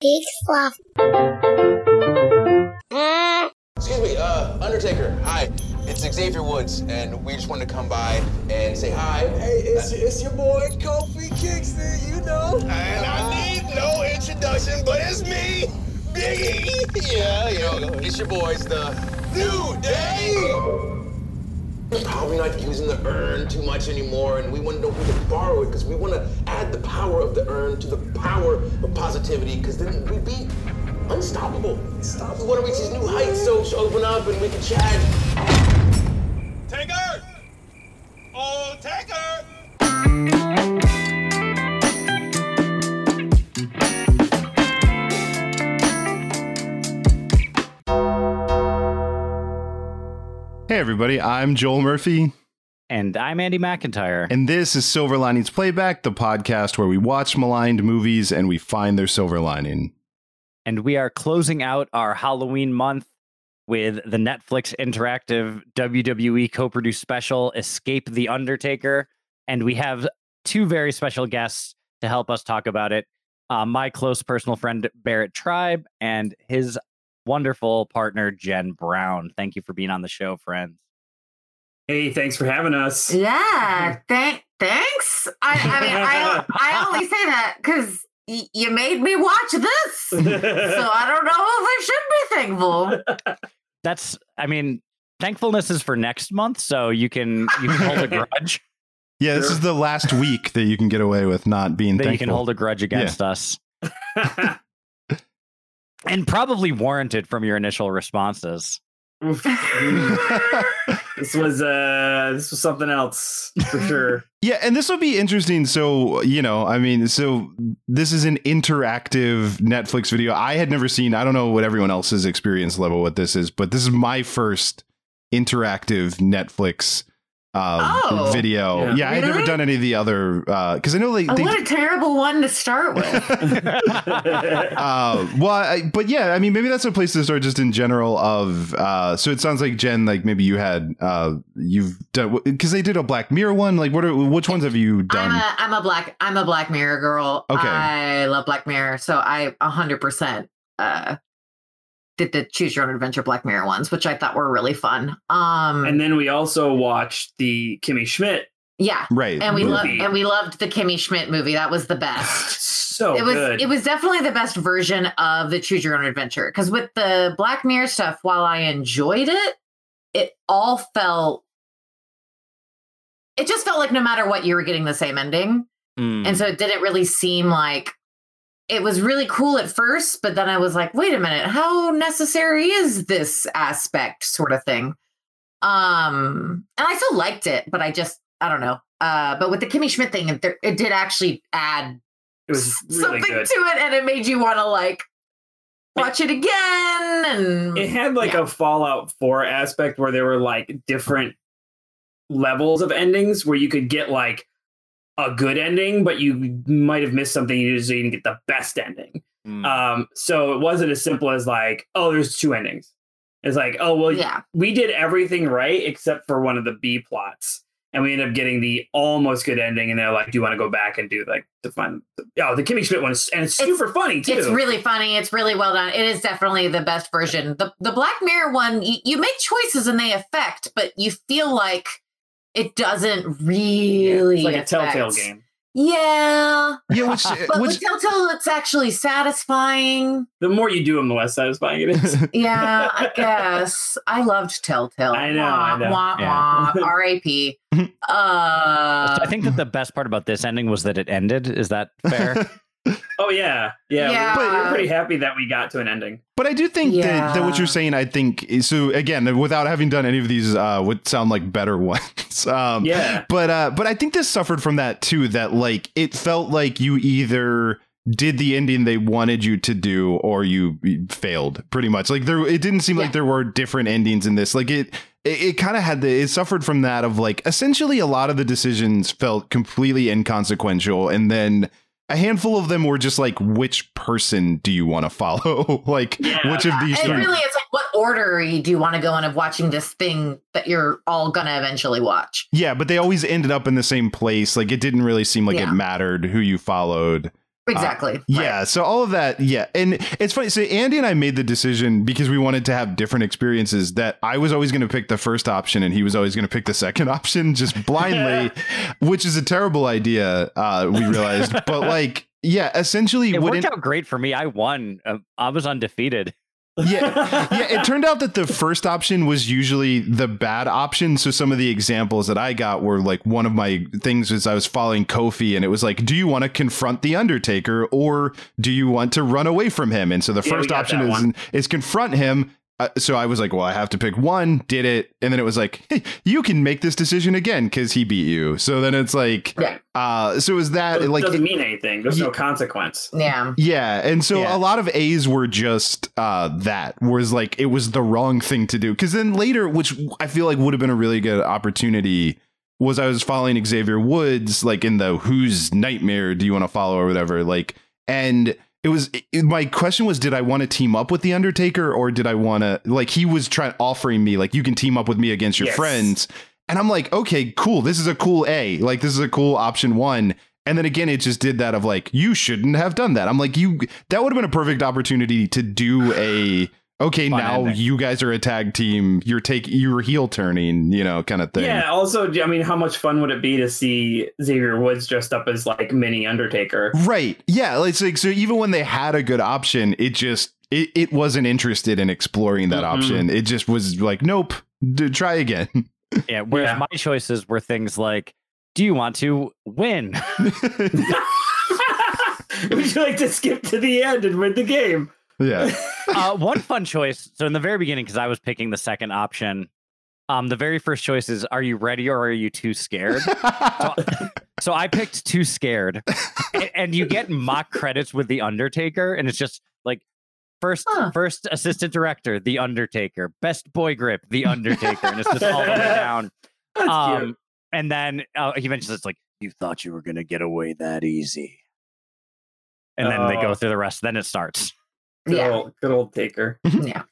Big fluff. Excuse me, uh, Undertaker. Hi, it's Xavier Woods, and we just wanted to come by and say hi. Hey, it's, it's your boy Kofi Kingston, you know. And I need no introduction, but it's me, Biggie. Yeah, you know, it's your boys, the New Day. We're probably not using the urn too much anymore, and we want to know who to borrow it because we want to add the power of the urn to the power of positivity because then we'd be unstoppable. We want to reach these new heights, so so open up and we can chat. Taker! Oh, Taker! Everybody, I'm Joel Murphy, And I'm Andy McIntyre. and this is Silver Linings Playback, the podcast where we watch maligned movies and we find their silver lining. and we are closing out our Halloween month with the Netflix interactive WWE co produced special, Escape the Undertaker. And we have two very special guests to help us talk about it uh, my close personal friend, Barrett Tribe, and his wonderful partner, Jen Brown. Thank you for being on the show, friends. Hey, thanks for having us. Yeah, thank thanks. I, I mean, I I only say that because y- you made me watch this, so I don't know if I should be thankful. That's, I mean, thankfulness is for next month, so you can you can hold a grudge. Yeah, this Sure. is the last week that you can get away with not being that thankful. you can hold a grudge against us. and probably warranted from your initial responses. This was uh this was something else for sure. Yeah, and this will be interesting. So, you know, I mean, so this is an interactive Netflix video. I had never seen, I don't know what everyone else's experience level with this is, but this is my first interactive Netflix uh, Oh, video. Yeah, yeah. I had never done any of the other, because I know like, Oh, they, what a terrible one to start with. uh, well, I, but yeah, I mean, maybe that's a place to start just in general. Of uh, so it sounds like Jen, like maybe you had uh, you've done because they did a Black Mirror one. Like, what are which ones have you I'm done? a I'm a black I'm a Black Mirror girl. Okay. I love Black Mirror, so I hundred percent uh did the Choose Your Own Adventure Black Mirror ones, which I thought were really fun. Um, and then we also watched the Kimmy Schmidt. yeah, right, and we loved and we loved the Kimmy Schmidt movie. That was the best. So it was good. it was definitely the best version of the choose your own adventure because with the black mirror stuff while i enjoyed it it all felt it just felt like no matter what you were getting the same ending Mm. and so it didn't really seem like it was really cool at first but then i was like wait a minute how necessary is this aspect sort of thing um and i still liked it but i just i don't know uh but with the kimmy schmidt thing it, it did actually add it was really something good. to it and it made you want to like watch it again and It had like Yeah. a Fallout 4 aspect where there were like different levels of endings where you could get like a good ending, but you might have missed something you just didn't get the best ending. Mm. Um, so it wasn't as simple as like, oh, there's two endings. It's like, oh well, yeah we did everything right except for one of the B plots, and we ended up getting the almost good ending. And they're like, do you want to go back and do like the fun? Oh, the Kimmy Schmidt one is and it's It's- super funny too. it's really funny it's really well done it is definitely the best version the the black mirror one you, you make choices and they affect but you feel like it doesn't Yeah, really it's like a Telltale game. yeah yeah, which but which with telltale it's actually satisfying The more you do them, the less satisfying it is. yeah i guess i loved telltale I know, I know. wah, Yeah. wah, rap uh I think that the best part about this ending was that it ended. Is that fair? Oh yeah, yeah. Yeah. We, we're pretty happy that we got to an ending. But I do think that, that what you're saying, I think, is, so again, without having done any of these, uh, would sound like better ones. Um, Yeah, But uh, but I think this suffered from that too. That like it felt like you either did the ending they wanted you to do or you failed pretty much. Like there, it didn't seem like there were different endings in this. Like it, it, it kind of had the it suffered from that of like essentially a lot of the decisions felt completely inconsequential, and then a handful of them were just like which person do you want to follow? like Yeah. which of these And really it's like what order do you want to go in of watching this thing that you're all gonna eventually watch. Yeah, but they always ended up in the same place. Like it didn't really seem like Yeah. it mattered who you followed. Exactly. Yeah, so all of that, yeah. And it's funny. So Andy and I made the decision because we wanted to have different experiences that I was always going to pick the first option and he was always going to pick the second option just blindly, which is a terrible idea, uh, we realized. but like, yeah, essentially It worked out great for me. I won. Uh, I was undefeated. Yeah, yeah. It turned out that the first option was usually the bad option. So some of the examples that I got were like one of my things was I was following Kofi, and it was like, do you want to confront the Undertaker or do you want to run away from him? And so the Yeah, first option is one. is confront him. Uh, so I was like, well, I have to pick one. Did it, and then it was like, hey, you can make this decision again because he beat you. So then it's like, Yeah. uh, so it was that it like doesn't mean anything. There's no consequence. Yeah. yeah, and so Yeah. a lot of A's were just uh, that was like it was the wrong thing to do. Because then later, which I feel like would have been a really good opportunity, was I was following Xavier Woods like in the Who's Nightmare do you want to follow or whatever like, and it was it- my question was did I want to team up with the Undertaker or did I want to like he was trying offering me like you can team up with me against your Yes. friends, and I'm like okay cool this is a cool A like this is a cool option one. And then again, it just did that of like, you shouldn't have done that. I'm like, you, that would have been a perfect opportunity to do a, okay, Fun now ending. you guys are a tag team. You're taking, you're heel turning, you know, kind of thing. Yeah. Also, I mean, how much fun would it be to see Xavier Woods dressed up as like mini Undertaker? Right. Yeah. It's like, so even when they had a good option, it just, it, it wasn't interested in exploring that Mhm. option. It just was like, nope, d- try again. Yeah. Whereas Yeah. my choices were things like, do you want to win? Would you like to skip to the end and win the game? Yeah. uh, one fun choice. So in the very beginning, because I was picking the second option, um, the very first choice is: Are you ready or are you too scared? so, so I picked too scared, and, and you get mock credits with the Undertaker, and it's just like first Huh. first assistant director, the Undertaker, best boy grip, the Undertaker, and it's just all the way down. That's cute. Um, and then uh, he mentions it's like you thought you were gonna get away that easy, and then they go Oh. through the rest. Then it starts. Good, Yeah. old, good old Taker. Yeah.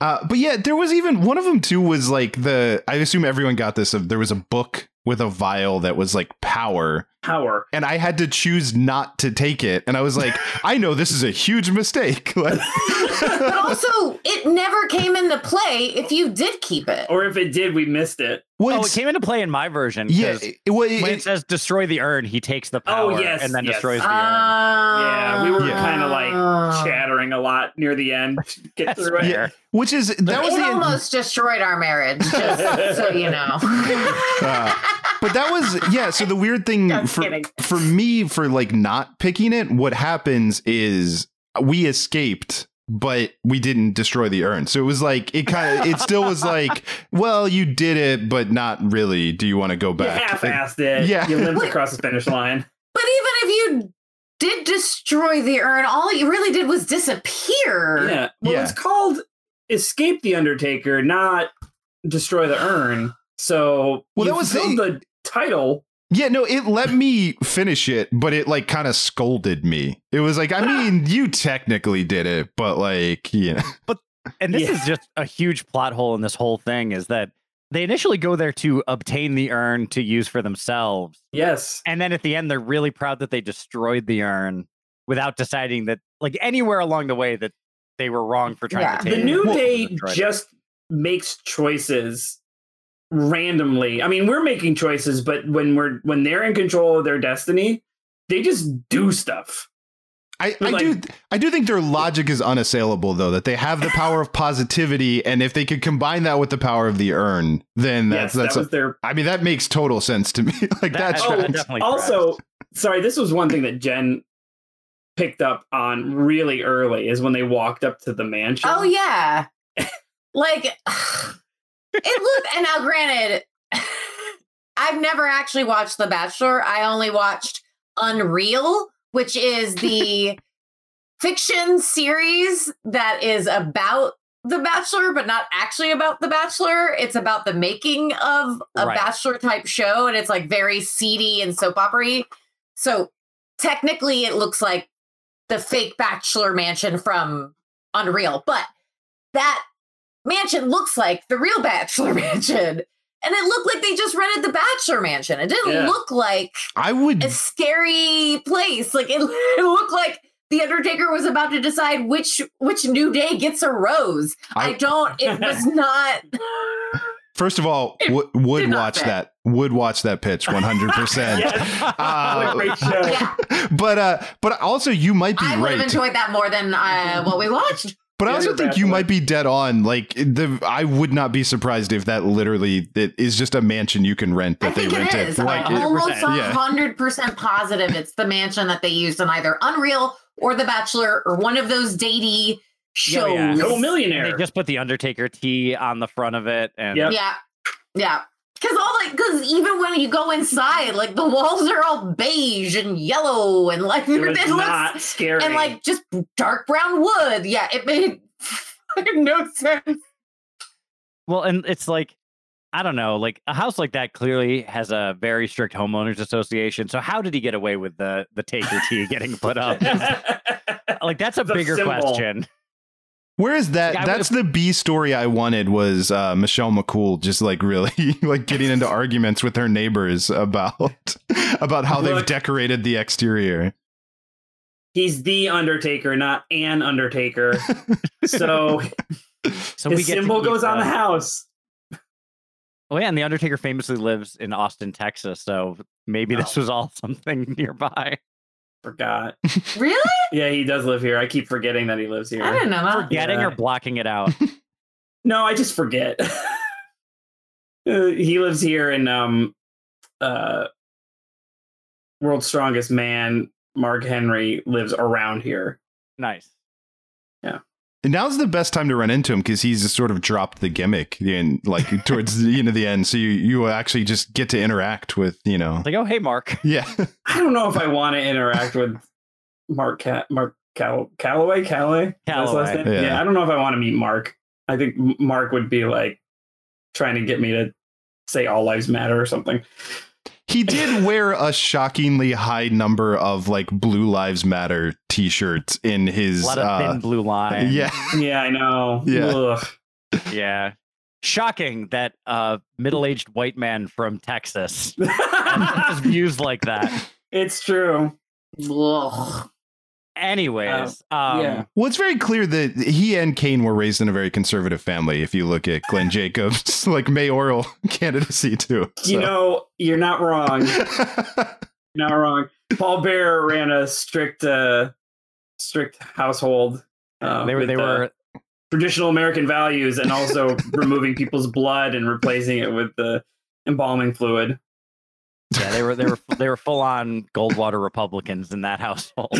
Uh, but yeah, there was even one of them too was like the, I assume everyone got this there was a book with a vial that was like power Power. and I had to choose not to take it. And I was like, I know this is a huge mistake. But also, it never came into play if you did keep it. Or if it did, we missed it. well, Oh, it came into play in my version. yeah, 'cause it, well, it- when it says destroy the urn, he takes the Oh, power yes, and then yes. destroys the urn. Yeah, we were Yeah. kind of like Oh. chattering a lot near the end. Get That's through it. fair. which is that was It the almost destroyed our marriage, just so you know. Uh, but that was yeah. So the weird thing for kidding. for me for like not picking it, what happens is we escaped. But we didn't destroy the urn. So it was like, it kind of, it still was like, well, you did it, but not really. Do you want to go You back? half-assed it. Yeah. You limped across the finish line. But even if you did destroy the urn, all you really did was disappear. Yeah. Well, Yeah. it's called Escape the Undertaker, not Destroy the Urn. So Well, that was fulfilled the title. Yeah, no, it let me finish it, but it like kind of scolded me. It was like, I mean, you technically did it, but like, you know, And this Yeah. is just a huge plot hole in this whole thing is that they initially go there to obtain the urn to use for themselves. Yes. And then at the end, they're really proud that they destroyed the urn without deciding that, like, anywhere along the way, that they were wrong for trying Yeah. to The take it. The new Well- Day Destroyed it. just makes choices randomly. I mean, we're making choices, but when we're when they're in control of their destiny, they just do stuff. I, But, I do I do think their logic is unassailable though, that they have the power of positivity, and if they could combine that with the power of the urn, then yes, that's that's that was their I mean, that makes total sense to me. like That- that's oh, that Oh, definitely also tracks. sorry this was one thing that jen picked up on really early is when they walked up to the mansion Oh yeah. like it looked and now granted I've never actually watched The Bachelor. I only watched Unreal, which is the fiction series that is about The Bachelor, but not actually about The Bachelor. It's about the making of a Right. Bachelor type show, and it's like very seedy and soap opery. So technically, it looks like the fake Bachelor mansion from Unreal, but that mansion looks like the real Bachelor mansion. and it looked like they just rented the Bachelor Mansion. It didn't Yeah. look like I would a scary place. Like it, it looked like the Undertaker was about to decide which which new day gets a rose. I, I- don't. It was not. first of all w- would watch fit. that. Would watch that pitch 100%. Yes. Uh, great show. Yeah, but uh but also you might be I would have enjoyed that more than uh, what we watched. But I also think you might be dead on. Like the, I would not be surprised if that literally it is just a mansion you can rent that they think it rented. is. Like I'm it- almost Yeah. hundred percent positive it's the mansion that they used in either Unreal or The Bachelor or one of those datey oh, Yeah, shows. yeah. No And millionaire. they just put the Undertaker T on the front of it, and Yep. Yeah, yeah. Because all like, because even when you go inside, like the walls are all beige and yellow and like it was it not looks scary. and like just dark brown wood. Yeah, it made fucking no sense. Well, and it's like, I don't know, like a house like that clearly has a very strict homeowners association. So how did he get away with the the Taker T getting put up? like that's a It's a bigger symbol. question. Where is that? Yeah, That's the B story I wanted was uh, Michelle McCool just like really like getting into arguments with her neighbors about about how they've decorated the exterior. He's the Undertaker, not an Undertaker. so So we his get to symbol keep, goes on uh, the house. Oh yeah, and the Undertaker famously lives in Austin, Texas. So maybe this Oh. was all something nearby. Forgot. Really? Yeah, he does live here. I keep forgetting that he lives here. I didn't know that. Forgetting Yeah. or blocking it out. No, I just forget. Uh, he lives here in um uh World's Strongest Man. Mark Henry lives around here. nice. And now's the best time to run into him because he's just sort of dropped the gimmick in like towards the end of the end. So you you actually just get to interact with you know like, oh hey, Mark. yeah I don't know if I want to interact with Mark Ca- Mark Cal- Calaway Calaway. Is last Calaway. name? Yeah. Yeah. I don't know if I want to meet Mark. I think Mark would be like trying to get me to say all lives matter or something. He did wear a shockingly high number of like Blue Lives Matter T-shirts in A his. lot of uh, thin blue line. yeah, Yeah, I know. Yeah. Ugh. Yeah. Shocking that a middle-aged white man from Texas has views like that. it's true. Ugh. Anyways, um, yeah. well, it's very clear that he and Kane were raised in a very conservative family. If you look at Glenn Jacobs' like mayoral candidacy too, You know, you're not wrong. You're not wrong. Paul Bearer ran a strict, uh, strict household. Uh, they were with, they uh, were traditional American values, and also removing people's blood and replacing it with the embalming fluid. yeah they were they were they were full on Goldwater Republicans in that household.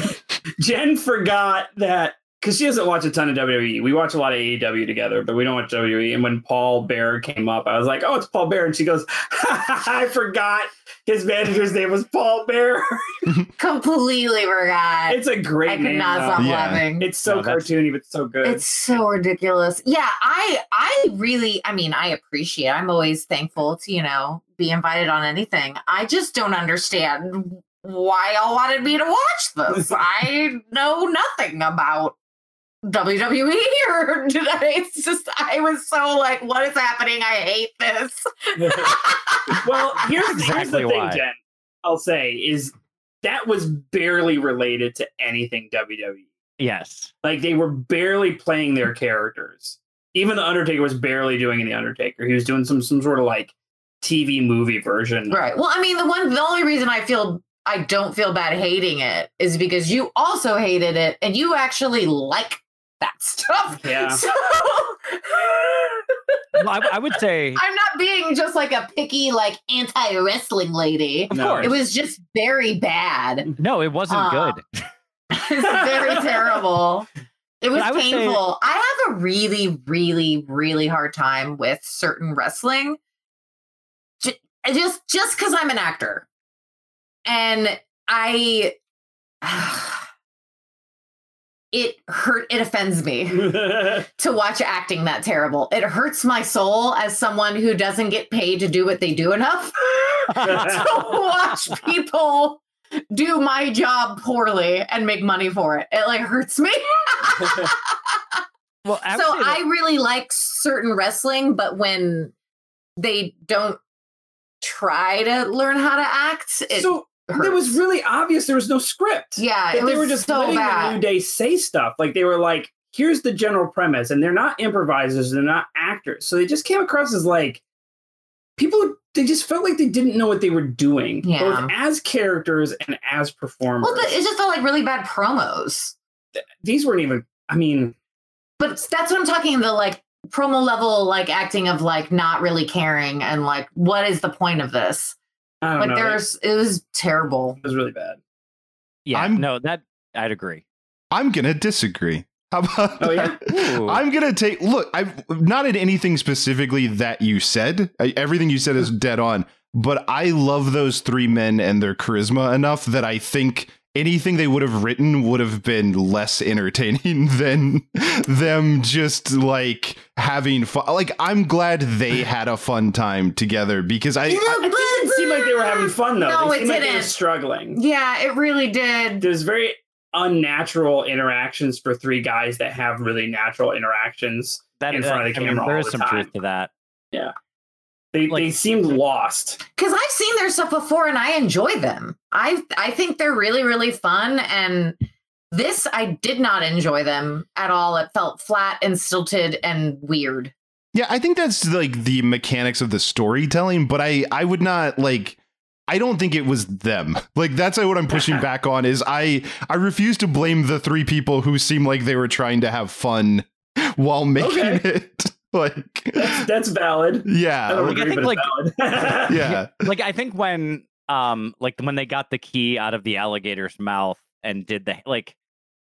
Jen forgot that because she doesn't watch a ton of WWE. We watch a lot of AEW together, but we don't watch WWE. And when Paul Bearer came up, I was like, "Oh, it's Paul Bearer," and she goes, "I forgot his manager's name was Paul Bearer." Completely forgot. it's a great I could name. not though. stop Yeah. laughing. It's so No, cartoony, but so good. It's so ridiculous. Yeah, I I really I mean, I appreciate. I'm always thankful to, you know, be invited on anything. I just don't understand why y'all wanted me to watch this. I know nothing about WWE or did I, it's just I was so like, what is happening? I hate this. well, here's, here's Exactly the thing, why. Jen. I'll say is that was barely related to anything WWE. yes. Like they were barely playing their characters. Even the Undertaker was barely doing the Undertaker. He was doing some some sort of like TV movie version. Right. Well, I mean, the one, the only reason I feel I don't feel bad hating it is because you also hated it and you actually like that stuff. Yeah. So Well, I, I would say I'm not being just like a picky, like anti wrestling lady. of No. course. It was just very bad. no, it wasn't Uh, good. It's very terrible. It was I would say- painful. I have a really, really, really hard time with certain wrestling. Ju- Just just because I'm an actor. And I it hurt it offends me to watch acting that terrible. It hurts my soul as someone who doesn't get paid to do what they do enough to watch people do my job poorly and make money for it. It like hurts me. well, I so that- I really like certain wrestling, but when they don't try to learn how to act. It so it was really obvious there was no script. yeah, That they were just so letting the bad. New Day say stuff. Like they were like, here's the general premise, and they're not improvisers, they're not actors. So they just came across as like people they just felt like they didn't know what they were doing, Yeah. both as characters and as performers. Well, the- it just felt like really bad promos. These weren't even I mean, But that's what I'm talking the like promo level like acting of like not really caring and like what is the point of this? I don't Like know. there's it was terrible. it was really bad. Yeah, I'm- no, that I'd agree. I'm gonna disagree. How about Oh, yeah? I'm gonna take look. I've not in anything specifically that you said. I, everything you said is hmm. dead on. But I love those three men and their charisma enough that I think anything they would have written would have been less entertaining than them just like having fun. Like I'm glad they had a fun time together because I, I It didn't seem like they were having fun though. No, they it seemed like they were didn't. struggling. Yeah, it really did. There's very unnatural interactions for three guys that have really natural interactions. That in front of the uh, I mean, camera there all is the some time. truth to that. They Like- they seemed lost. Because I've seen their stuff before and I enjoy them. I I think they're really, really fun. And this I did not enjoy them at all. It felt flat and stilted and weird. Yeah, I think that's like the mechanics of the storytelling, but I I would not like I don't think it was them. Like that's what I'm pushing back on is I I refuse to blame the three people who seem like they were trying to have fun while making Okay. it. Like That's, that's valid. Yeah, don't like, I think, but it's valid. yeah. Like I think when um like when they got the key out of the alligator's mouth and did the like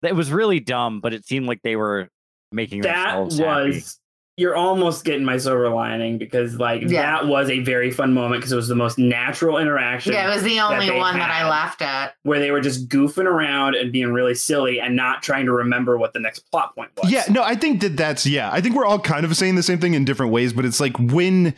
it was really dumb, but it seemed like they were making that themselves happy. Was you're almost getting my silver lining because like Yeah. that was a very fun moment because it was the most natural interaction Yeah, it was the only they one that I laughed at. where they were just goofing around and being really silly and not trying to remember what the next plot point was. Yeah, no, I think that that's yeah. I think we're all kind of saying the same thing in different ways, but it's like when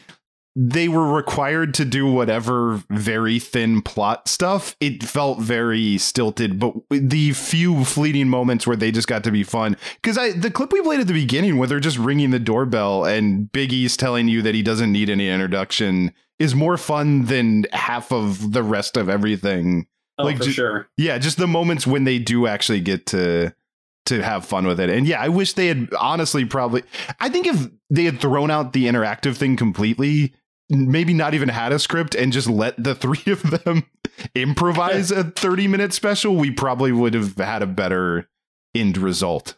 they were required to do whatever very thin plot stuff, it felt very stilted. But the few fleeting moments where they just got to be fun, because I the clip we played at the beginning where they're just ringing the doorbell and Big E's telling you that he doesn't need any introduction is more fun than half of the rest of everything. oh, like for ju- sure. Yeah, just the moments when they do actually get to to have fun with it. And yeah, I wish they had honestly probably I think if they had thrown out the interactive thing completely, maybe not even had a script and just let the three of them improvise a 30 minute special, we probably would have had a better end result.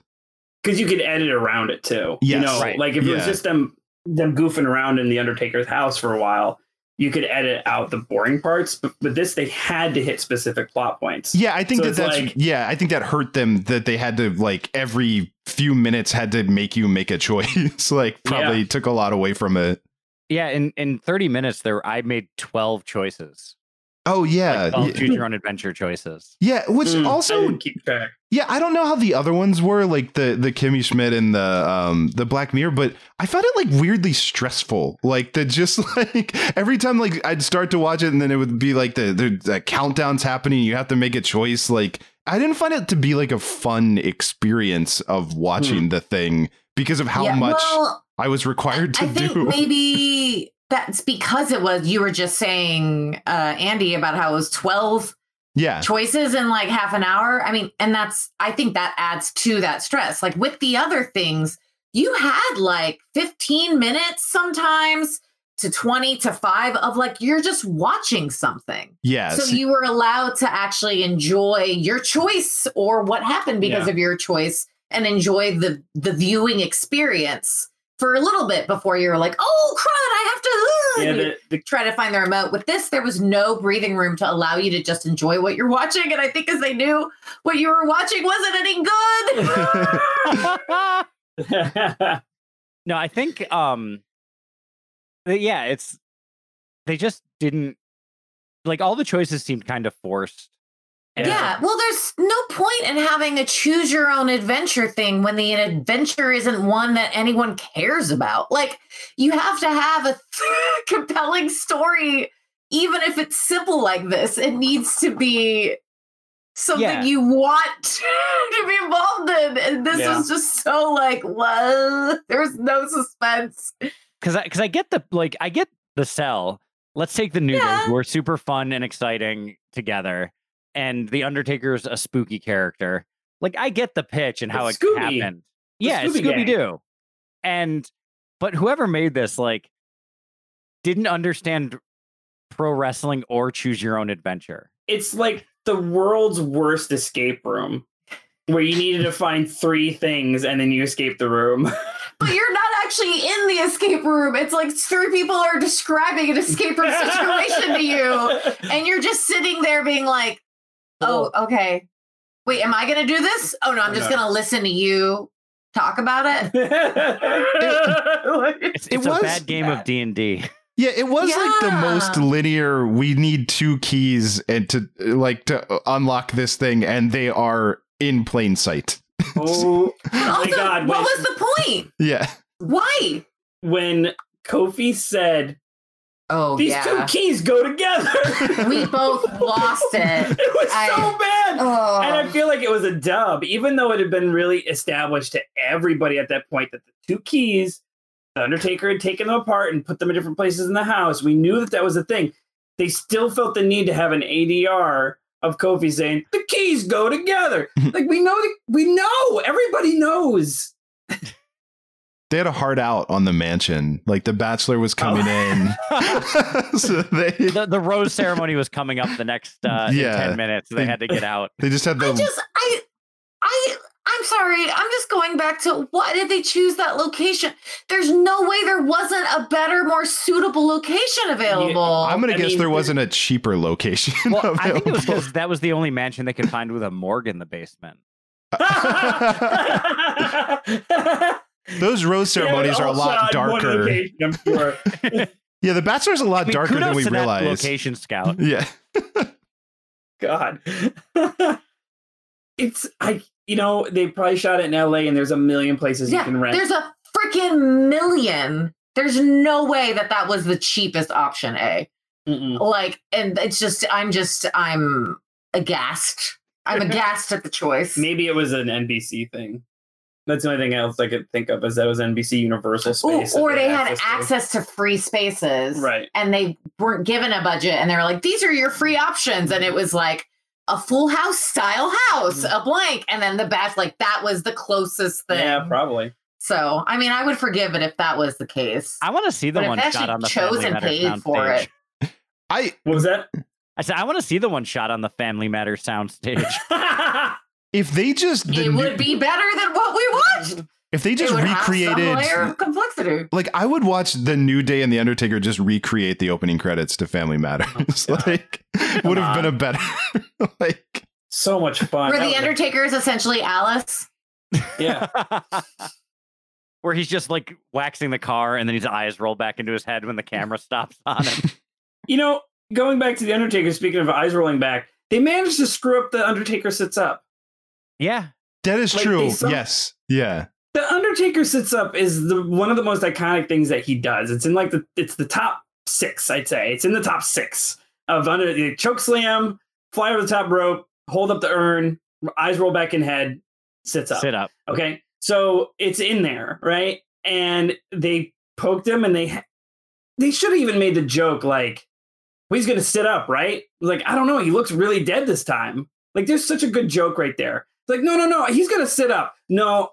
Because you could edit around it too. you know, Right. like if it was just them them goofing around in the Undertaker's house for a while, you could edit out the boring parts. But with this, they had to hit specific plot points. Yeah, I think So that that's like- yeah, I think that hurt them that they had to like every few minutes had to make you make a choice. like probably took a lot away from it. Yeah, in in 30 minutes there I made 12 choices. Oh yeah. Like 12 yeah. choose your own adventure choices. Yeah, which Mm, also didn't keep track. Yeah, I don't know how the other ones were, like the the Kimmy Schmidt and the um the Black Mirror, but I found it like weirdly stressful. Like the just like every time like I'd start to watch it and then it would be like the the, the countdowns happening, you have to make a choice. Like I didn't find it to be like a fun experience of watching the thing because of how Yeah, much well, I was required to I think do. maybe that's because it was you were just saying uh Andy about how it was 12 yeah. choices in like half an hour. I mean, and that's I think that adds to that stress. Like with the other things, you had like 15 minutes sometimes to 20 to 5 of like you're just watching something. Yeah. So you were allowed to actually enjoy your choice or what happened because Yeah. of your choice and enjoy the the viewing experience for a little bit before you're like, oh crud, I have to Yeah, the, the try to find the remote. With this, there was no breathing room to allow you to just enjoy what you're watching. And I think as they knew what you were watching wasn't any good. no, I think um yeah, it's they just didn't like all the choices seemed kind of forced. And Yeah, well, there's no point in having a choose your own adventure thing when the mm. adventure isn't one that anyone cares about. Like, you have to have a compelling story, even if it's simple like this. It needs to be something Yeah. you want to be involved in. And this Yeah. was just so like, what? There's no suspense. because I because I get the like I get the cell. Let's take the new Yeah. We're super fun and exciting together. And the Undertaker's a spooky character. Like I get the pitch and how It's it Scooby. happened. The yeah, it's Scooby Scooby Doo. And but whoever made this, like, didn't understand pro wrestling or choose your own adventure. It's like the world's worst escape room where you needed to find three things and then you escape the room. But you're not actually in the escape room. It's like three people are describing an escape room situation to you, and you're just sitting there being like, "Oh, okay. Wait, am I going to do this? Oh no, I'm just No. going to listen to you talk about it." It's, It it's a was bad game of D and D. Yeah, it was like the most linear. We need two keys and to like to uh, unlock this thing, and they are in plain sight. oh my god! what when- was the point? Yeah, Why? when Kofi said Oh these yeah, two keys go together. we both lost it. it was I- so bad. Oh. And I feel like it was a dub, even though it had been really established to everybody at that point that the two keys, the Undertaker had taken them apart and put them in different places in the house. We knew that that was a thing. They still felt the need to have an ADR of Kofi saying the keys go together. like we know, that we know, everybody knows. They had a hard out on the mansion. Like the Bachelor was coming in, so they the, the rose ceremony was coming up the next uh, Yeah. ten minutes. They had to get out. they just had the. I just I I I'm sorry. I'm just going back to why did they choose that location? There's no way there wasn't a better, more suitable location available. I'm gonna I guess mean, there wasn't a cheaper location. Well, I think it was available. because that was the only mansion they could find with a morgue in the basement. Those rose ceremonies are a lot uh, darker. I'm sure. Yeah, the Bachelor's a lot I mean, darker than we to that realize. Location scout. Yeah, God. it's I you know, they probably shot it in LA and there's a million places you can rent. there's a freaking million. There's no way that that was the cheapest option A. Mm-mm. Like, and it's just, I'm just, I'm aghast. I'm aghast at the choice. Maybe it was an NBC thing. That's the only thing else I could think of is that it was NBC Universal Space. that or they had to. access to free spaces. Right. and they weren't given a budget and they were like these are your free options and it was like a full house style house mm-hmm. a blank and then the batch like that was the closest thing Yeah, probably. so i mean i would forgive it if that was the case I want to see the But one shot actually on the chose and paid for soundstage. it. I What was that? I said I want to see the one shot on the Family Matters soundstage. if they just the it new- would be better than what we watched if they just it would have some recreated layer of complexity like I would watch the New Day and the Undertaker just recreate the opening credits to Family Matters. God. like would have been a better like so much fun. where the undertaker is essentially alice Yeah. Where he's just like waxing the car and then his eyes roll back into his head when the camera stops on him. You know, going back to the Undertaker, speaking of eyes rolling back, they managed to screw up the Undertaker sits up. Yeah. that is Like, true. they some- yes. Yeah. The Undertaker sits up is the one of the most iconic things that he does. It's in like the it's the top six, I'd say. It's in the top six of under the choke slam, fly over the top rope, hold up the urn, eyes roll back in head, sits up. Sit up. Okay, so it's in there, right? And they poked him, and they they should have even made the joke like, well, "He's gonna sit up, right?" Like, I don't know, he looks really dead this time. Like, there's such a good joke right there. It's like, no, no, no, he's gonna sit up. No,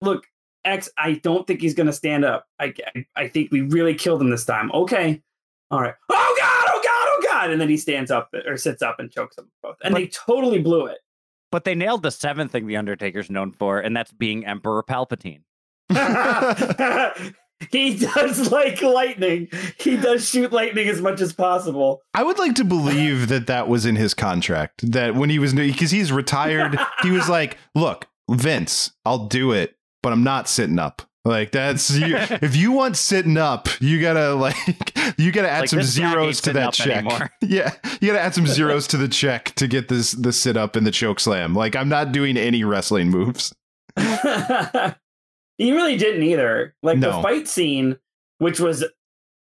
look, X, I don't think he's gonna stand up. I, I, I think we really killed him this time. Okay, all right. Oh God, oh God, oh God, and then he stands up or sits up and chokes them both, and But- they totally blew it. But they nailed the seventh thing the Undertaker's known for, and that's being Emperor Palpatine. he does like lightning. He does shoot lightning as much as possible. I would like to believe that that was in his contract. That when he was because he's retired, he was like, "Look, Vince, I'll do it, but I'm not sitting up." Like that's you, if you want sitting up, you gotta like you gotta add Like, some this guy ain't zeros to that check. anymore. Yeah, you gotta add some zeros to the check to get this the sit up and the choke slam. Like I'm not doing any wrestling moves. He really didn't either. Like No. the fight scene, which was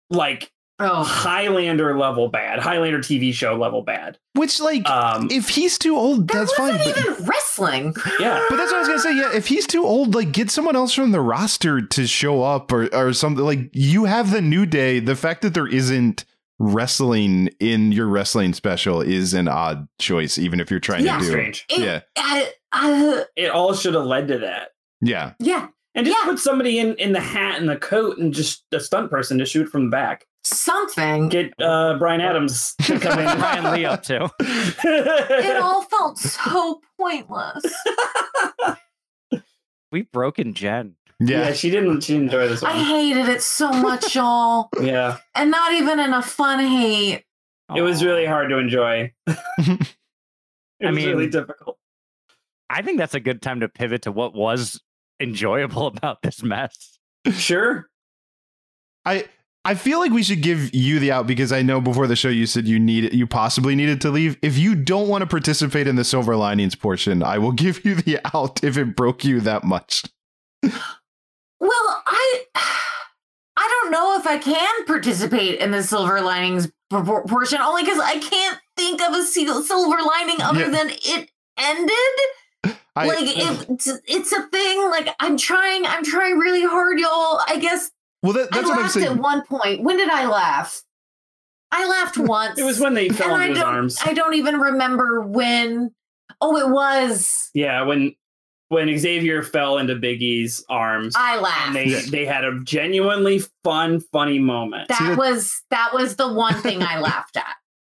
like Oh, Highlander level bad, Highlander TV show level bad. Which like Um, if he's too old, that that's fine. wasn't But, even wrestling. yeah, but that's what I was gonna say. Yeah, if he's too old, like get someone else from the roster to show up or or something. Like you have the new day. The fact that there isn't wrestling in your wrestling special is an odd choice, even if you're trying Yeah. to do. strange. It, Yeah. uh, uh, It all should have led to that. Yeah, yeah, And just Yeah. put somebody in in the hat and the coat and just a stunt person to shoot from the back. something. Get uh, Brian Adams to come in. Brian Lee up too. it all felt so pointless. We've broken Jen. yeah. yeah. she didn't. She didn't enjoy this I hated it so much, y'all. Yeah, And not even in a fun hate. it was really hard to enjoy. it I was mean- really difficult. I think that's a good time to pivot to what was enjoyable about this mess. Sure. I I feel like we should give you the out because I know before the show you said you need you possibly needed to leave. If you don't want to participate in the silver linings portion, I will give you the out if it broke you that much. Well, I I don't know if I can participate in the silver linings portion only because I can't think of a sil- silver lining other Yeah. than it ended. I, like it's it's a thing. Like I'm trying, I'm trying really hard, y'all. I guess well, that, I that's what I'm laughed saying. at one point. When did I laugh? I laughed once. It was when they fell and I into his arms. I don't even remember when. Oh, it was. yeah, when when Xavier fell into Big E's arms. I and laughed. they they had a genuinely fun, funny moment. that was that was the one thing I laughed at.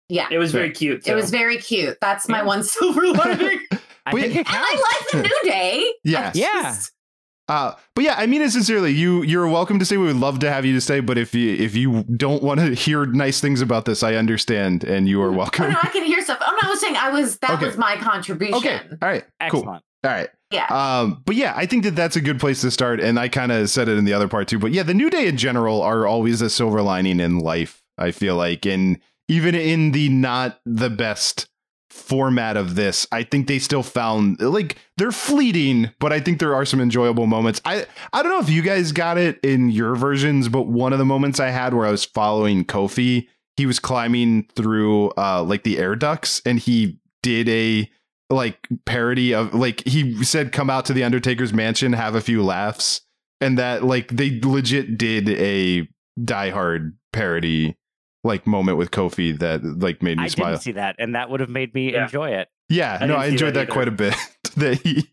Yeah, it was very cute. it was very cute. That's my one silver lining. I Wait, think it counts. I like the new day. Yeah. I Yeah. Uh, but yeah, I mean it sincerely. You you're welcome to stay. We would love to have you to stay. But if you if you don't want to hear nice things about this, I understand, and you are Oh, welcome. no, I can hear stuff. Oh no, I was saying I was. That Okay. was my contribution. Okay, All right. Cool. All right. Yeah. Um, but yeah, I think that that's a good place to start. And I kind of said it in the other part too. But yeah, the New Day in general are always a silver lining in life. I feel like, and even in the not the best format of this, I think they still found like they're fleeting, but I think there are some enjoyable moments. I I don't know if you guys got it in your versions, but one of the moments I had where I was following Kofi, he was climbing through uh like the air ducts, and he did a like parody of like he said come out to the undertaker's mansion have a few laughs and that like they legit did a die hard parody like moment with kofi that like made me I smile didn't see that, and that would have made me Yeah. enjoy it. yeah I no i enjoyed that that, quite a bit that he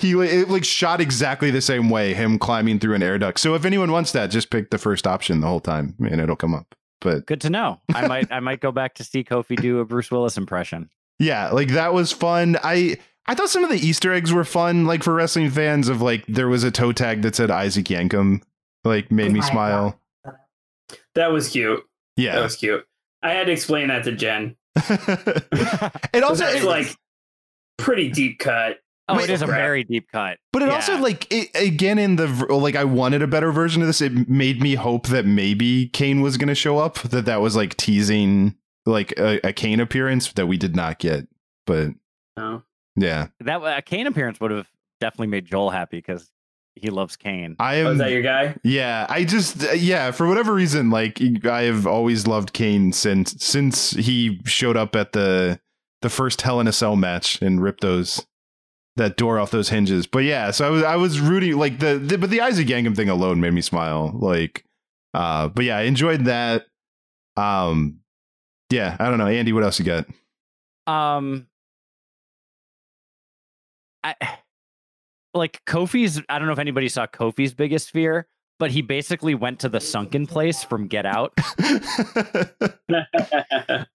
he it like shot exactly the same way him climbing through an air duct so if anyone wants that just pick the first option the whole time and it'll come up but Good to know. I might I might go back to see Kofi do a Bruce Willis impression. Yeah, like that was fun. I I thought some of the Easter eggs were fun, like for wrestling fans. Of like, there was a toe tag that said Isaac Yankem, like made oh, me Oh smile. that was cute. Yeah, that was cute. I had to explain that to Jen. it also it's like pretty deep cut. Oh, Wait, it is a very deep cut. but it Yeah. also like it, again in the like I wanted a better version of this. It made me hope that maybe Kane was going to show up. That that was like teasing like a, a Kane appearance that we did not get. But No. yeah, that a Kane appearance would have definitely made Joel happy because he loves Kane. I Oh, am. is that your guy? Yeah, I just yeah, for whatever reason, like I have always loved Kane since since he showed up at the the first Hell in a Cell match and ripped those that door off those hinges. But yeah, so I was I was rooting like the, the but the Isaac Yankem thing alone made me smile. Like uh but yeah, I enjoyed that. Um yeah, I don't know. Andy, what else you got? Um, I like Kofi's. I don't know if anybody saw Kofi's biggest fear, but he basically went to the sunken place from Get Out.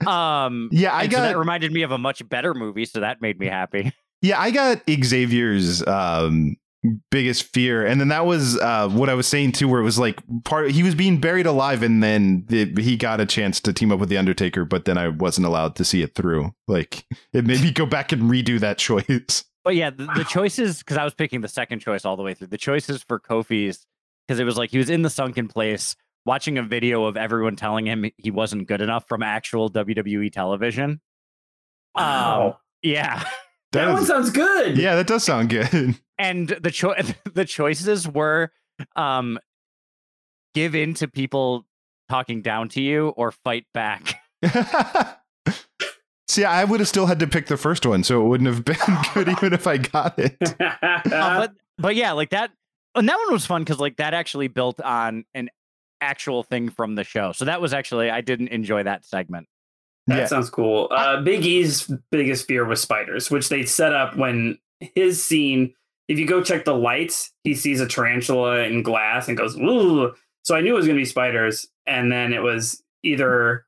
Um, yeah, I and so got that reminded me of a much better movie, so that made me happy. Yeah, I got Xavier's um biggest fear and then that was uh what I was saying too where it was like part he was being buried alive and then it, he got a chance to team up with the Undertaker but then I wasn't allowed to see it through. Like it made me go back and redo that choice. But yeah, the, the choices because I was picking the second choice all the way through. The choices for Kofi's because it was like he was in the sunken place watching a video of everyone telling him he wasn't good enough from actual WWE television. Um, Wow. yeah, that is- one sounds good. yeah, that does sound good. and the cho- the choices were um give in to people talking down to you or fight back. See, I would have still had to pick the first one, so it wouldn't have been good even if I got it. Uh, but but yeah, like that and that one was fun because like that actually built on an actual thing from the show. So that was actually I didn't enjoy that segment. That Yeah. sounds cool. Uh, Big E's biggest fear was spiders, which they set up when his scene. If you go check the lights, he sees a tarantula in glass and goes, "Ooh!" So I knew it was going to be spiders, and then it was either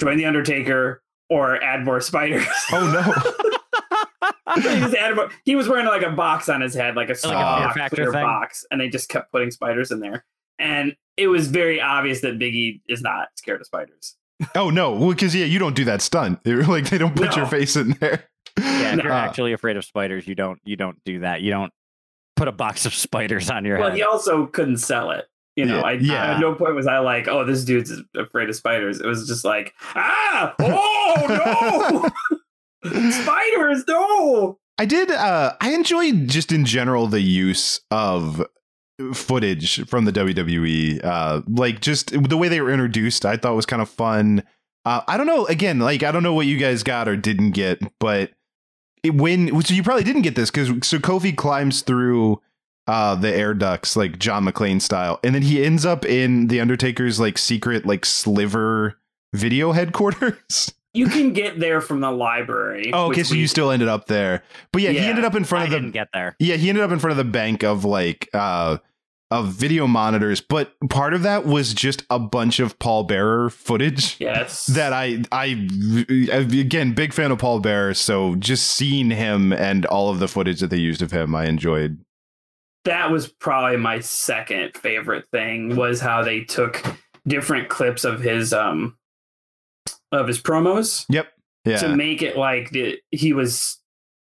join the Undertaker or add more spiders. Oh no. he, more- he was wearing like a box on his head, like a Like a soft Factor clear thing? box, and they just kept putting spiders in there. And it was very obvious that Biggie is not scared of spiders. Oh no. Well, because yeah, you don't do that stunt. They're like they don't put No. your face in there. Yeah, if you're Uh, actually afraid of spiders, you don't you don't do that. You don't put a box of spiders on your Well, head. Well, he also couldn't sell it. You know, Yeah, I, yeah. at no point was I like, oh, this dude's afraid of spiders. It was just like, ah, oh no, spiders, no. I did. Uh, I enjoyed just in general the use of footage from the WWE. Uh, like just the way they were introduced, I thought was kind of fun. Uh, I don't know. Again, like I don't know what you guys got or didn't get, but it, when so you probably didn't get this because so Kofi climbs through uh the air ducts like John McClane style, and then he ends up in the Undertaker's like secret like sliver video headquarters. You can get there from the library. Oh, okay, so we- you still ended up there. But yeah, he ended up in front I of the didn't get there. yeah, he ended up in front of the bank of like uh of video monitors, but part of that was just a bunch of Paul Bearer footage Yes. that I I again big fan of Paul Bearer, so just seeing him and all of the footage that they used of him, I enjoyed. That was probably my second favorite thing was how they took different clips of his um of his promos Yep. Yeah. to make it like the, he was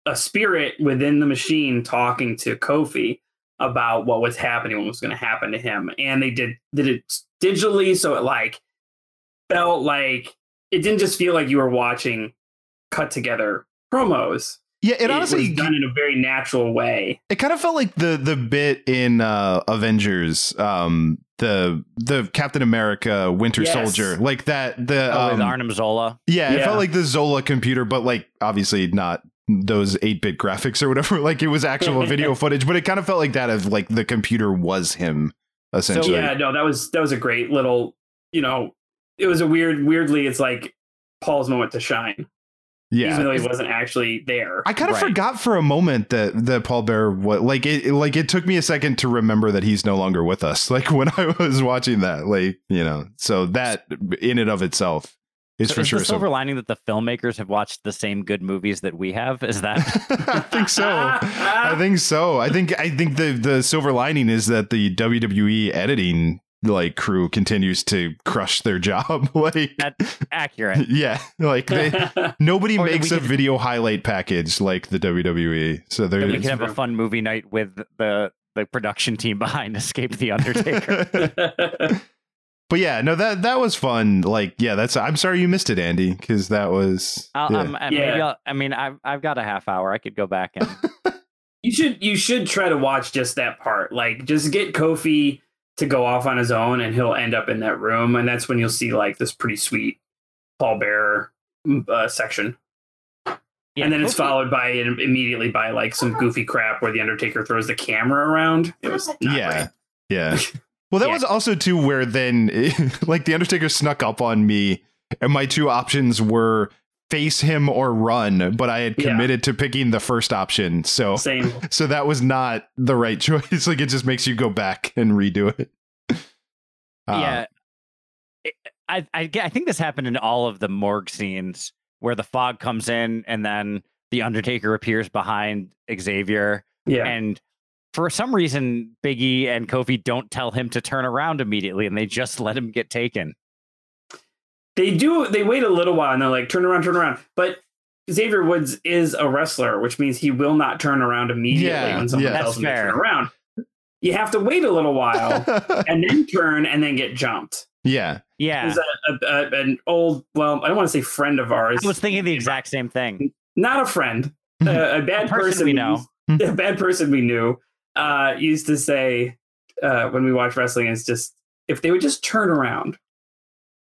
a spirit within the machine talking to Kofi about what was happening, what was going to happen to him, and they did did it digitally, so it like felt like it didn't just feel like you were watching cut together promos. Yeah, it, It honestly was done in a very natural way. it kind of felt like the the bit in uh Avengers um the the Captain America Winter Yes. Soldier like that the Oh, with um, Arnim Zola. Yeah, it Yeah. felt like the Zola computer, but like obviously not those 8-bit graphics or whatever. Like it was actual video footage, but it kind of felt like that of like the computer was him essentially. So, yeah, no, that was that was a great little, you know, it was a weird, weirdly, it's like Paul's moment to shine, yeah. even though he wasn't actually there. I kind of Right. forgot for a moment that that Paul Bear what like it like it took me a second to remember that he's no longer with us. Like when I was watching that, like you know, so that in and of itself is So for is sure. the silver lining that the filmmakers have watched the same good movies that we have? Is that I think so. I think so. I think I think the the silver lining is that the WWE editing like crew continues to crush their job. like accurate? yeah, like they nobody makes a could- video highlight package like the WWE. So That we they're can have a fun movie night with the the production team behind Escape the Undertaker. But yeah, no that that was fun. Like yeah, that's I'm sorry you missed it Andy cuz that was I'll, yeah. um, and maybe Yeah. I'll, I mean, I've I've got a half hour. I could go back and you should you should try to watch just that part. Like just get Kofi to go off on his own and he'll end up in that room and that's when you'll see like this pretty sweet Paul Bearer uh, section. yeah, and then it's followed by immediately by like some goofy crap where the Undertaker throws the camera around. It was not yeah. great. Yeah. Well, that Yeah. was also too where then like the Undertaker snuck up on me and my two options were face him or run, but I had Yeah. committed to picking the first option. So Same. so that was not the right choice. Like it just makes you go back and redo it. Uh, yeah. It- I, I I think this happened in all of the morgue scenes where the fog comes in and then the Undertaker appears behind Xavier Yeah. and for some reason Biggie and Kofi don't tell him to turn around immediately and they just let him get taken. They do they wait a little while and they're like turn around turn around but xavier woods is a wrestler which means he will not turn around immediately Yeah, when someone yeah. tells him That's to turn around you have to wait a little while and then turn and then get jumped yeah. Yeah. There's a, a, a, an old well i don't want to say friend of ours I was thinking the exact same thing. not a friend a, a bad A person person, we know. used- a bad person we knew uh used to say uh when we watch wrestling is just if they would just turn around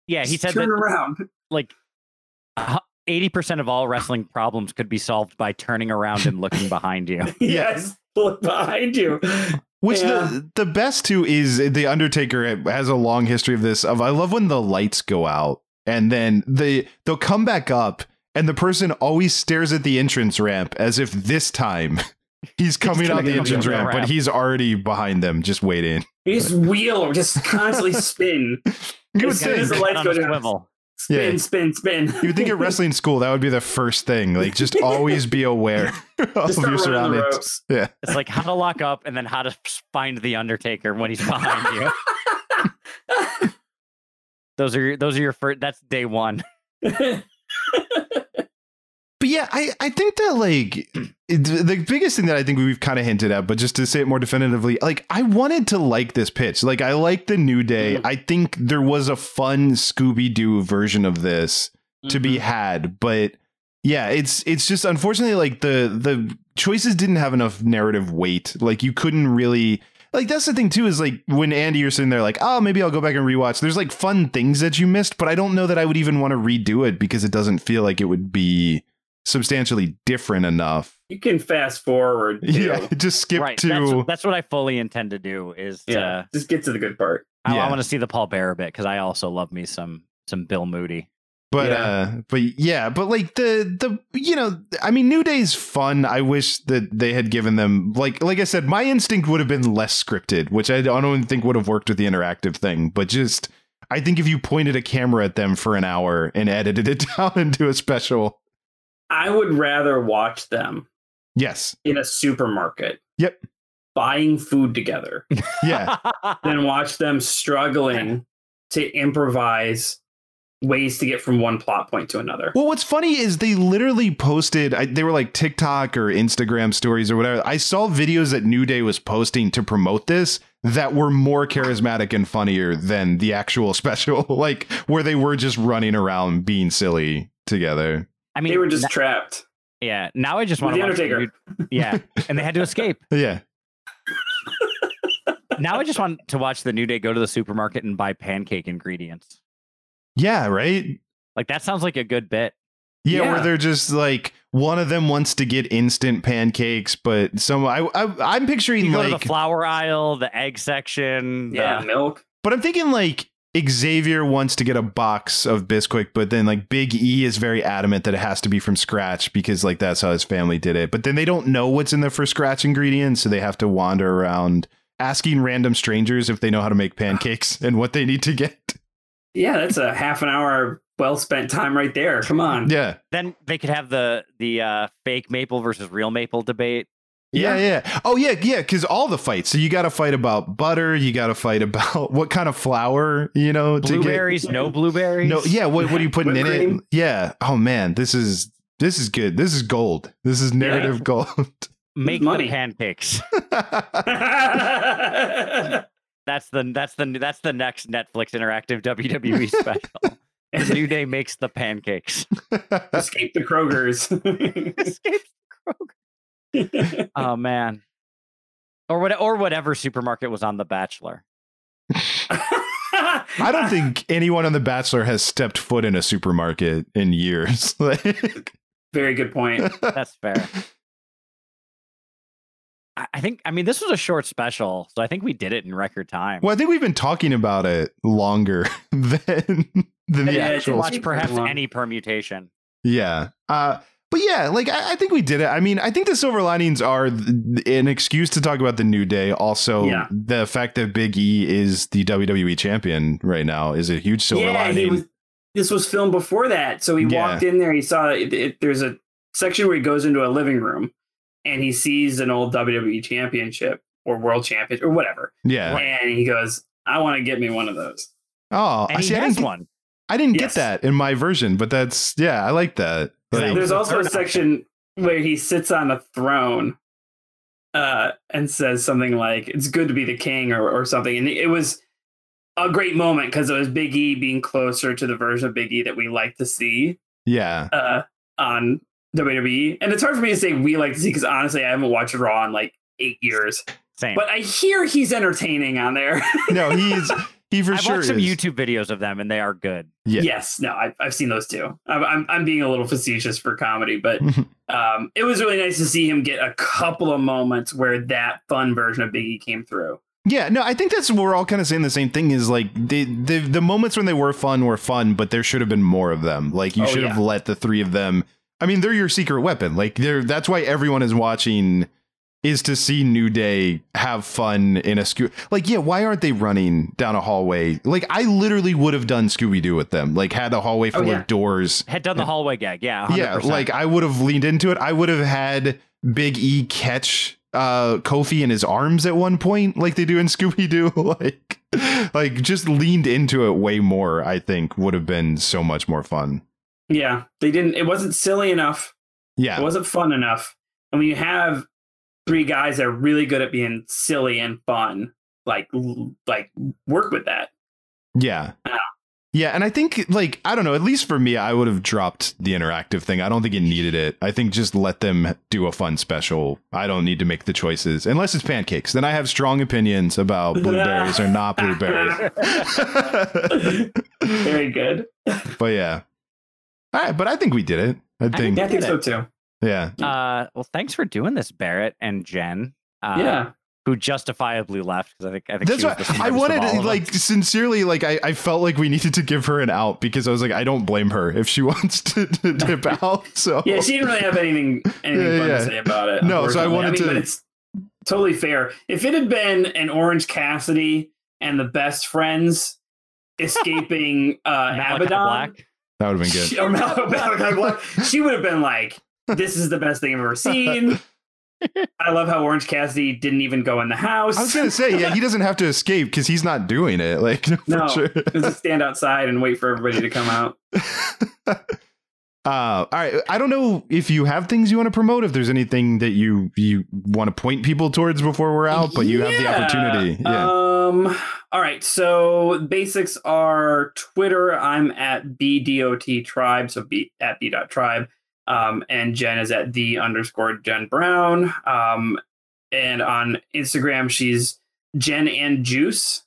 Yeah, he said turn that around. like uh, eighty percent of all wrestling problems could be solved by turning around and looking behind you. yes, look behind you. Which Yeah. the the best too is the Undertaker has a long history of this. Of I love when the lights go out and then they they'll come back up and the person always stares at the entrance ramp as if this time he's coming gonna out the entrance down the ramp, but he's already behind them, just waiting. You just wheel just constantly spin, You would As soon think, the lights go a down. swivel. spin, Yeah. spin, spin. you would think at wrestling school that would be the first thing. Like just always be aware of your start running the surroundings. ropes. Yeah. It's like how to lock up and then how to find the Undertaker when he's behind you. Those are those are your first. That's day one. But yeah, I, I think that like the biggest thing that I think we've kind of hinted at, but just to say it more definitively, like I wanted to like this pitch. Like I like the New Day. Mhm. I think there was a fun Scooby Doo version of this to be had, but yeah, it's it's just unfortunately like the the choices didn't have enough narrative weight. Like you couldn't really like that's the thing too is like when Andy you're sitting there like oh maybe I'll go back and rewatch. There's like fun things that you missed, but I don't know that I would even want to redo it because it doesn't feel like it would be substantially different enough. You can fast forward. Too. Yeah, just skip right. to That's, that's what I fully intend to do. Is Yeah, to, just get to the good part. I, Yeah. I want to see the Paul Bearer bit because I also love me some some Bill Moody. But Yeah. uh but yeah, but like the the you know, I mean New Day's fun. I wish that they had given them like like I said, my instinct would have been less scripted, which I don't even think would have worked with the interactive thing, but just I think if you pointed a camera at them for an hour and edited it down into a special. I would rather watch them Yes. in a supermarket. Yep. Buying food together Yeah. than watch them struggling to improvise ways to get from one plot point to another. Well, what's funny is they literally posted, I, they were like TikTok or Instagram stories or whatever. I saw videos that New Day was posting to promote this that were more charismatic and funnier than the actual special, like where they were just running around being silly together. I mean, They were just n- trapped. yeah. Now I just With want the to Undertaker. Yeah, and they had to escape. Yeah. Now I just want to watch the New Day go to the supermarket and buy pancake ingredients. Yeah, right? Like that sounds like a good bit. Yeah, Yeah. where they're just like one of them wants to get instant pancakes, but some I, I I'm picturing You go like to the flour aisle, the egg section. Yeah, the- milk. But I'm thinking like Xavier wants to get a box of Bisquick, but then like Big E is very adamant that it has to be from scratch because like that's how his family did it. But then they don't know what's in the for scratch ingredients, so they have to wander around asking random strangers if they know how to make pancakes and what they need to get. Yeah, that's a half an hour well spent time right there. Come on. Yeah. Then they could have the the uh, fake maple versus real maple debate. Yeah, yeah. Oh, yeah, yeah. Because all the fights. So you got to fight about butter. You got to fight about what kind of flour, you know, to get. Blueberries, no blueberries. No, yeah. What what are you putting in Whipped it? Yeah. Oh man, this is this is good. This is gold. This is narrative gold. make money. the pancakes. That's the that's the that's the next Netflix interactive WWE special. The New Day makes the pancakes. Escape the Krogers. Escapes Kroger. Oh man. Or what or whatever supermarket was on The Bachelor. I don't think anyone on The Bachelor has stepped foot in a supermarket in years. Very good point. That's fair. I I think I mean this was a short special, so I think we did it in record time. well, I think we've been talking about it longer than than the Yeah, it's actual. watch- Watch perhaps long. any permutation. Yeah. Uh, but yeah, like I, I think we did it. I mean, I think the silver linings are th- an excuse to talk about the new day. Also, Yeah. the fact that Big E is the WWE champion right now is a huge silver yeah, he lining. was. This was filmed before that, so he Yeah. walked in there. He saw it, it- there's a section where he goes into a living room and he sees an old WWE championship or world champion or whatever, yeah. and he goes, "I want to get me one of those." Oh, And I he see. I has didn't, one. I didn't Yes. get that in my version, but that's yeah, I like that. Like, There's also a section where he sits on a throne uh, and says something like, "It's good to be the king" or, or something, and it was a great moment because it was Big E being closer to the version of Big E that we like to see yeah. uh, on WWE. And it's hard for me to say we like to see because honestly, I haven't watched Raw in like eight years. Same. But I hear he's entertaining on there. No, he's He for I've sure watched some is. YouTube videos of them, and they are good. Yeah. Yes, no, I've, I've seen those too. I'm, I'm I'm being a little facetious for comedy, but um, it was really nice to see him get a couple of moments where that fun version of Biggie came through. Yeah, no, I think that's we're all kind of saying the same thing. Is like the the the moments when they were fun were fun, but there should have been more of them. Like you Oh, should have let the three of them. I mean, they're your secret weapon. Like they're that's why everyone is watching is to see New Day have fun in a scoot. Like, yeah, why aren't they running down a hallway? Like, I literally would have done Scooby Doo with them. Like, had a hallway full yeah. of doors. Had done the hallway gag, yeah. 100%. Yeah, like I would have leaned into it. I would have had Big E catch uh Kofi in his arms at one point, like they do in Scooby Doo. like, like just leaned into it way more. I think would have been so much more fun. Yeah, they didn't. It wasn't silly enough. Yeah, It wasn't fun enough. And when you have three guys that are really good at being silly and fun, like like work with that. yeah, Yeah. yeah. And I think, like, I don't know. At least for me, I would have dropped the interactive thing. I don't think it needed it. I think just let them do a fun special. I don't need to make the choices unless it's pancakes. Then I have strong opinions about blueberries or not blueberries. Very good. But yeah. All right, but I think we did it. I think, Yeah, I think so too. Yeah. Uh, well, thanks for doing this, Barrett and Jen. Uh, yeah. who justifiably left because I think I think That's she why I wanted, like, us. sincerely, like, I, I felt like we needed to give her an out because I was like, I don't blame her if she wants to, to dip out. So, Yeah, she didn't really have anything anything Yeah, fun yeah. to say about it. No, so I unfortunately. wanted mean, to- But it's totally fair. If it had been an Orange Cassidy and the best friends escaping uh, Malakai Abadon, Black. that would have been good. She, or Mal- Malakai Black, she would have been like, "This is the best thing I've ever seen." I love how Orange Cassidy didn't even go in the house. I was going to say, yeah, he doesn't have to escape because he's not doing it. Like, No. sure. Just stand outside and wait for everybody to come out. Uh, all right. I don't know if you have things you want to promote. If there's anything that you you want to point people towards before we're out, but you have the opportunity. Yeah. Um. All right. So basics are Twitter. I'm at bdot tribe. So b at b dot tribe. Um, and Jen is at the underscore Jen Brown. Um, and on Instagram she's Jen and Juice.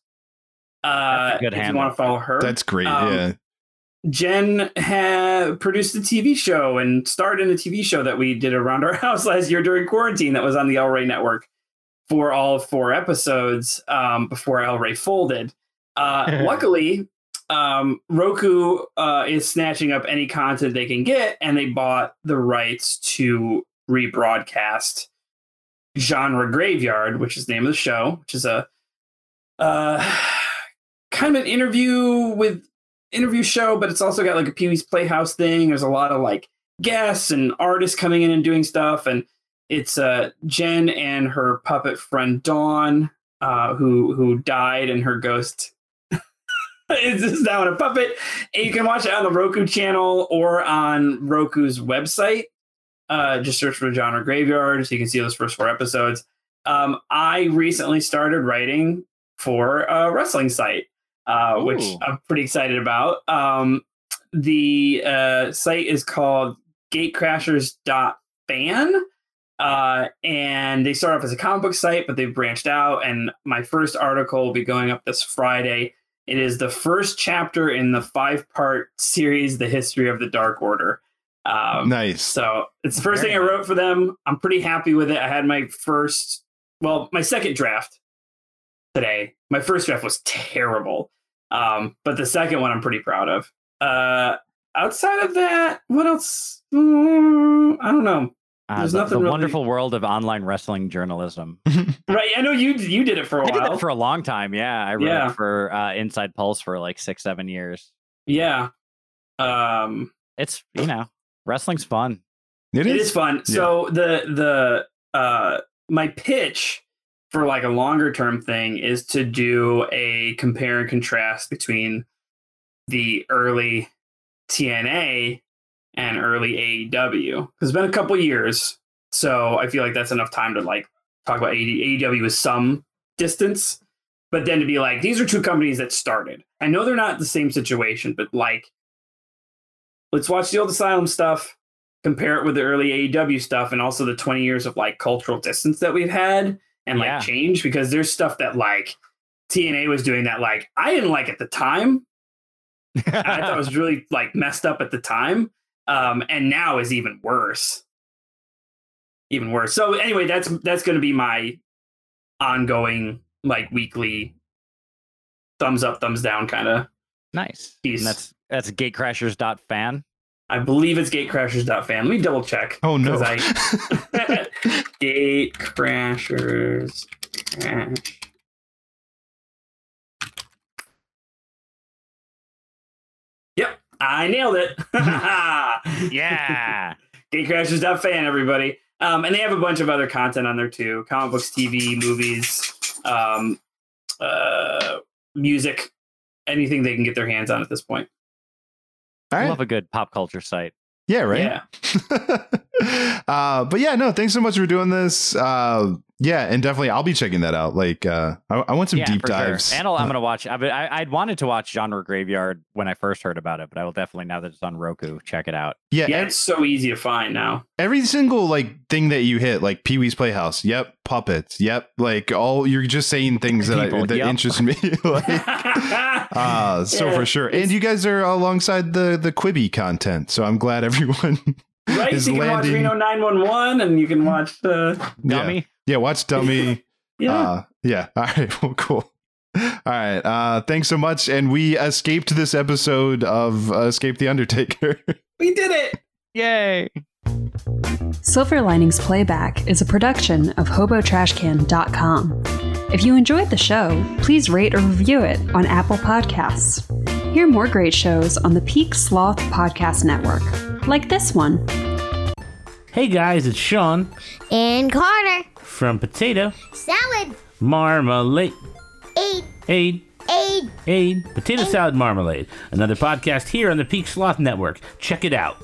Uh, good if you handle. want to follow her, That's great. um, yeah. Jen had produced a TV show and starred in a TV show that we did around our house last year during quarantine that was on the El Rey network for all four episodes um, before El Rey folded. Uh, luckily, um, Roku uh, is snatching up any content they can get, and they bought the rights to rebroadcast Genre Graveyard, which is the name of the show, which is a uh, kind of an interview with interview show, but it's also got like a Pee Wee's Playhouse thing. There's a lot of like guests and artists coming in and doing stuff, and it's uh, Jen and her puppet friend Dawn, uh, who who died, and her ghost is is now in a puppet. And you can watch it on the Roku channel or on Roku's website. Uh, just search for Genre Graveyard so you can see those first four episodes. Um, I recently started writing for a wrestling site uh, which I'm pretty excited about. Um, the uh, site is called gatecrashers.fan. Uh, and they start off as a comic book site, but they've branched out. And my first article will be going up this Friday. It is the first chapter in the five part series, The History of the Dark Order. Um, nice. so it's the first Very thing I wrote for them. I'm pretty happy with it. I had my first, well, my second draft today. My first draft was terrible, um, but the second one I'm pretty proud of. Uh, outside of that, what else? Mm, I don't know. Uh, There's the, nothing the really- wonderful world of online wrestling journalism. Right? I know you you did it for a I did while. that for a long time. Yeah, I wrote Yeah. for uh, Inside Pulse for like six, seven years. yeah. Um, It's you know, wrestling's fun. it it is. is fun. So the the uh my pitch for like a longer term thing is to do a compare and contrast between the early TNA and early AEW. It's been a couple years, so I feel like that's enough time to like talk about AEW with some distance, but then to be like these are two companies that started. I know they're not the same situation, but like let's watch the old Asylum stuff compare it with the early AEW stuff and also the 20 years of like cultural distance that we've had and like Yeah. change because there's stuff that like TNA was doing that. Like I didn't like at the time. I thought it was really like messed up at the time, um, and now is even worse. Even worse. So anyway, that's that's going to be my ongoing like weekly thumbs up, thumbs down kind of. nice. Peace. And that's that's gatecrashers.fan. I believe it's gatecrashers.fan. Let me double check. Oh no. I- Gate Crashers. Crash. Yep, I nailed it. Yeah. Gatecrashers.fan, everybody. Um, and they have a bunch of other content on there too comic books, TV, movies, um, uh, music, anything they can get their hands on at this point. All right. Love a good pop culture site. Yeah, right. Yeah. uh, but yeah, no, thanks so much for doing this. Uh, yeah, and definitely I'll be checking that out. Like, uh, I, I want some yeah, deep for sure. dives. And I'll, I'm gonna watch. I, I I'd wanted to watch Genre Graveyard when I first heard about it, but I will definitely now that it's on Roku, check it out. yeah, Yeah, it's so easy to find now. every single like thing that you hit, like Pee Wee's Playhouse. Yep, puppets. Yep, like all you're just saying things that I, that yep. interest me. like, uh, so Yeah, for sure. And you guys are alongside the the Quibi content, so I'm glad everyone right? is you can watch. Reno 911 and you can watch the Dummy. Yeah, watch Dummy. yeah. Uh, yeah. All right. Well, cool. All right. Uh, thanks so much. And we escaped this episode of uh, Escape the Undertaker. we did it. Yay! Silver Linings Playback is a production of HoboTrashCan.com. If you enjoyed the show, please rate or review it on Apple Podcasts. Hear more great shows on the Peak Sloth Podcast Network, like this one. Hey guys, it's Sean And Carter. from Potato Salad. Marmalade. Aid. Aid, Aid. aid, potato salad marmalade. Another podcast here on the Peak Sloth Network. Check it out.